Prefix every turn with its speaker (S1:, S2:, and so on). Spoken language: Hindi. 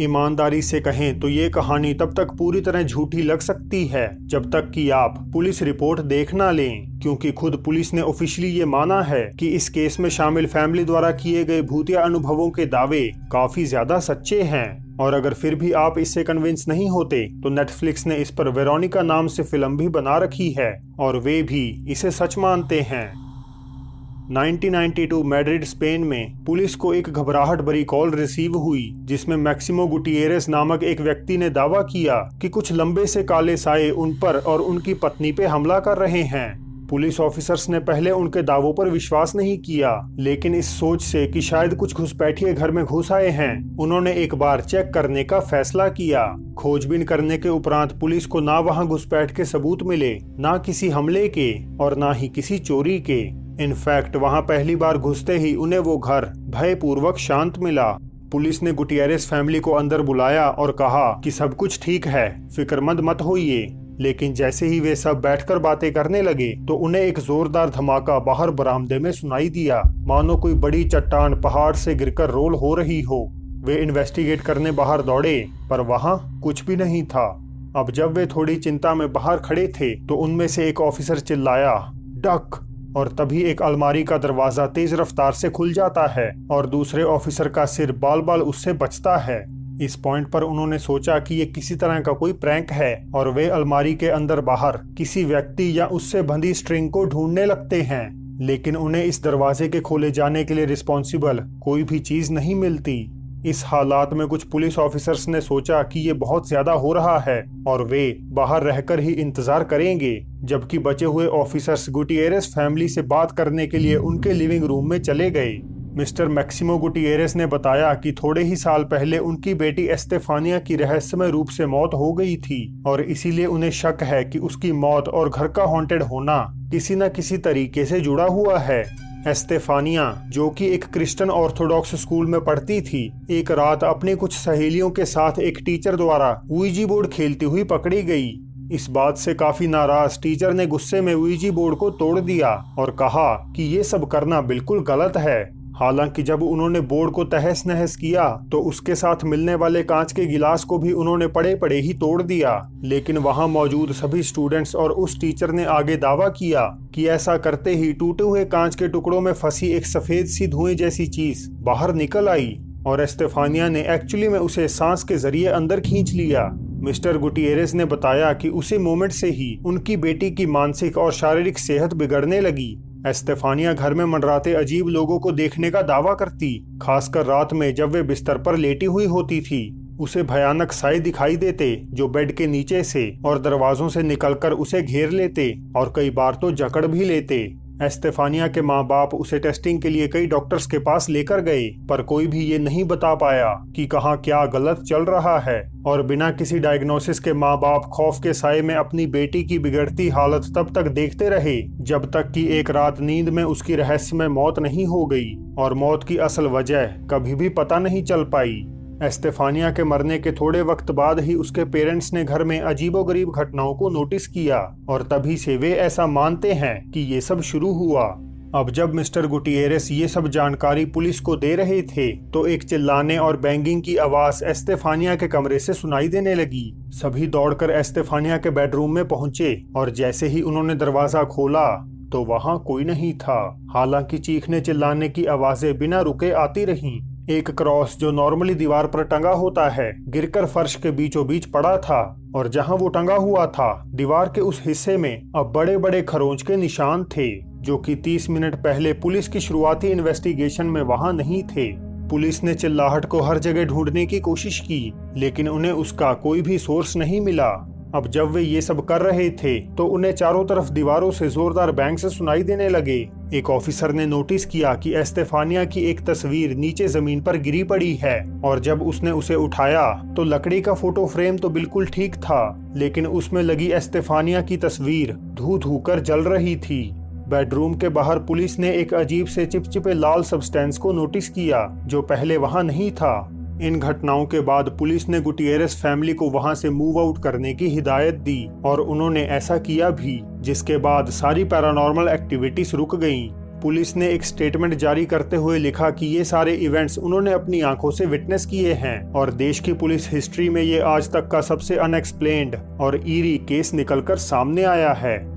S1: ईमानदारी से कहें तो ये कहानी तब तक पूरी तरह झूठी लग सकती है, जब तक कि आप पुलिस रिपोर्ट देखना लें, क्योंकि खुद पुलिस ने ऑफिशियली ये माना है कि इस केस में शामिल फैमिली द्वारा किए गए भूतिया अनुभवों के दावे काफ़ी ज़्यादा सच्चे हैं। और अगर फिर भी आप इससे कन्विंस नहीं होते तो नेटफ्लिक्स ने इस पर वेरोनिका नाम से फ़िल्म भी बना रखी है, और वे भी इसे सच मानते हैं। 1992 मैड्रिड, स्पेन में पुलिस को एक घबराहट भरी कॉल रिसीव हुई, जिसमें मैक्सिमो गुटियरेस नामक एक व्यक्ति ने दावा किया कि कुछ लंबे से काले साए उन पर और उनकी पत्नी पे हमला कर रहे हैं। पुलिस ऑफिसर्स ने पहले उनके दावों पर विश्वास नहीं किया, लेकिन इस सोच से कि शायद कुछ घुसपैठिए घर में घुस आए हैं, उन्होंने एक बार चेक करने का फैसला किया। खोजबीन करने के उपरांत पुलिस को ना वहाँ घुसपैठ के सबूत मिले, ना किसी हमले के और ना ही किसी चोरी के। इनफैक्ट वहाँ पहली बार घुसते ही उन्हें वो घर भयपूर्वक शांत मिला। पुलिस ने गुटियरेस फैमिली को अंदर बुलाया और कहा कि सब कुछ ठीक है, फिक्रमंद मत होइए। लेकिन जैसे ही वे सब बैठकर बातें करने लगे तो उन्हें एक जोरदार धमाका बाहर बरामदे में सुनाई दिया। मानो कोई बड़ी चट्टान पहाड़ से गिरकर रोल हो रही हो। वे इन्वेस्टिगेट करने बाहर दौड़े, पर वहाँ कुछ भी नहीं था। अब जब वे थोड़ी चिंता में बाहर खड़े थे तो उनमें से एक ऑफिसर चिल्लाया, डक! और तभी एक अलमारी का दरवाज़ा तेज रफ्तार से खुल जाता है और दूसरे ऑफिसर का सिर बाल बाल उससे बचता है। इस पॉइंट पर उन्होंने सोचा कि ये किसी तरह का कोई प्रैंक है और वे अलमारी के अंदर बाहर किसी व्यक्ति या उससे बंधी स्ट्रिंग को ढूँढने लगते हैं। लेकिन उन्हें इस दरवाजे के खोले जाने के लिए रिस्पॉन्सिबल कोई भी चीज़ नहीं मिलती। इस हालात में कुछ पुलिस ऑफिसर्स ने सोचा कि ये बहुत ज़्यादा हो रहा है और वे बाहर रहकर ही इंतज़ार करेंगे। जबकि बचे हुए ऑफिसर्स गुटियरस फैमिली से बात करने के लिए उनके लिविंग रूम में चले गए। मिस्टर मैक्सिमो गुटियरेस ने बताया कि थोड़े ही साल पहले उनकी बेटी एस्तेफानिया की रहस्यमय रूप से मौत हो गई थी, और इसीलिए उन्हें शक है कि उसकी मौत और घर का हॉन्टेड होना किसी न किसी तरीके से जुड़ा हुआ है। एस्तेफानिया, जो कि एक क्रिश्चियन ऑर्थोडॉक्स स्कूल में पढ़ती थी, एक रात अपने कुछ सहेलियों के साथ एक टीचर द्वारा वीजी बोर्ड खेलती हुई पकड़ी गई। इस बात से काफ़ी नाराज़ टीचर ने गुस्से में वीजी बोर्ड को तोड़ दिया और कहा कि ये सब करना बिल्कुल गलत है। हालाँकि जब उन्होंने बोर्ड को तहस नहस किया तो उसके साथ मिलने वाले कांच के गिलास को भी उन्होंने पड़े पड़े ही तोड़ दिया। लेकिन वहाँ मौजूद सभी स्टूडेंट्स और उस टीचर ने आगे दावा किया कि ऐसा करते ही टूटे हुए कांच के टुकड़ों में फंसी एक सफ़ेद सी धुएँ जैसी चीज़ बाहर निकल आई और एस्तेफानिया ने एक्चुअली में उसे सांस के ज़रिए अंदर खींच लिया। मिस्टर गुटियरेस ने बताया कि उसी मोमेंट से ही उनकी बेटी की मानसिक और शारीरिक सेहत बिगड़ने लगी। एस्तेफानिया घर में मंडराते अजीब लोगों को देखने का दावा करती, खासकर रात में जब वे बिस्तर पर लेटी हुई होती थी। उसे भयानक साए दिखाई देते, जो बेड के नीचे से और दरवाजों से निकलकर उसे घेर लेते और कई बार तो जकड़ भी लेते। एस्तेफानिया के माँ बाप उसे टेस्टिंग के लिए कई डॉक्टर्स के पास लेकर गए, पर कोई भी ये नहीं बता पाया कि कहाँ क्या गलत चल रहा है। और बिना किसी डायग्नोसिस के माँ बाप खौफ के साय में अपनी बेटी की बिगड़ती हालत तब तक देखते रहे, जब तक कि एक रात नींद में उसकी रहस्य में मौत नहीं हो गई। और मौत की असल वजह कभी भी पता नहीं चल पाई। एस्तेफानिया के मरने के थोड़े वक्त बाद ही उसके पेरेंट्स ने घर में अजीबोगरीब घटनाओं को नोटिस किया और तभी से वे ऐसा मानते हैं कि ये सब शुरू हुआ। अब जब मिस्टर गुटियरेस ये सब जानकारी पुलिस को दे रहे थे तो एक चिल्लाने और बैंगिंग की आवाज़ एस्तेफानिया के कमरे से सुनाई देने लगी। सभी दौड़कर एस्तेफानिया के बेडरूम में पहुँचे और जैसे ही उन्होंने दरवाज़ा खोला तो वहाँ कोई नहीं था। हालाँकि चीखने चिल्लाने की आवाज़ें बिना रुके आती रहीं। एक क्रॉस जो नॉर्मली दीवार पर टंगा होता है, गिरकर फर्श के बीचों बीच पड़ा था और जहाँ वो टंगा हुआ था, दीवार के उस हिस्से में अब बड़े बड़े खरोंच के निशान थे, जो कि 30 मिनट पहले पुलिस की शुरुआती इन्वेस्टिगेशन में वहाँ नहीं थे। पुलिस ने चिल्लाहट को हर जगह ढूँढने की कोशिश की, लेकिन उन्हें उसका कोई भी सोर्स नहीं मिला। अब जब वे ये सब कर रहे थे तो उन्हें चारों तरफ़ दीवारों से जोरदार बैंक से सुनाई देने लगे। एक ऑफिसर ने नोटिस किया कि एस्तेफानिया की एक तस्वीर नीचे ज़मीन पर गिरी पड़ी है, और जब उसने उसे उठाया तो लकड़ी का फ़ोटो फ्रेम तो बिल्कुल ठीक था, लेकिन उसमें लगी एस्तेफानिया की तस्वीर धू धू कर जल रही थी। बेडरूम के बाहर पुलिस ने एक अजीब से चिपचिपे लाल सब्सटेंस को नोटिस किया, जो पहले वहाँ नहीं था। इन घटनाओं के बाद पुलिस ने गुटियरस फैमिली को वहाँ से मूव आउट करने की हिदायत दी और उन्होंने ऐसा किया भी, जिसके बाद सारी पैरानॉर्मल एक्टिविटीज़ रुक गईं। पुलिस ने एक स्टेटमेंट जारी करते हुए लिखा कि ये सारे इवेंट्स उन्होंने अपनी आँखों से विटनेस किए हैं और देश की पुलिस हिस्ट्री में ये आज तक का सबसे अनएक्सप्लेन्ड और ईरी केस निकलकर सामने आया है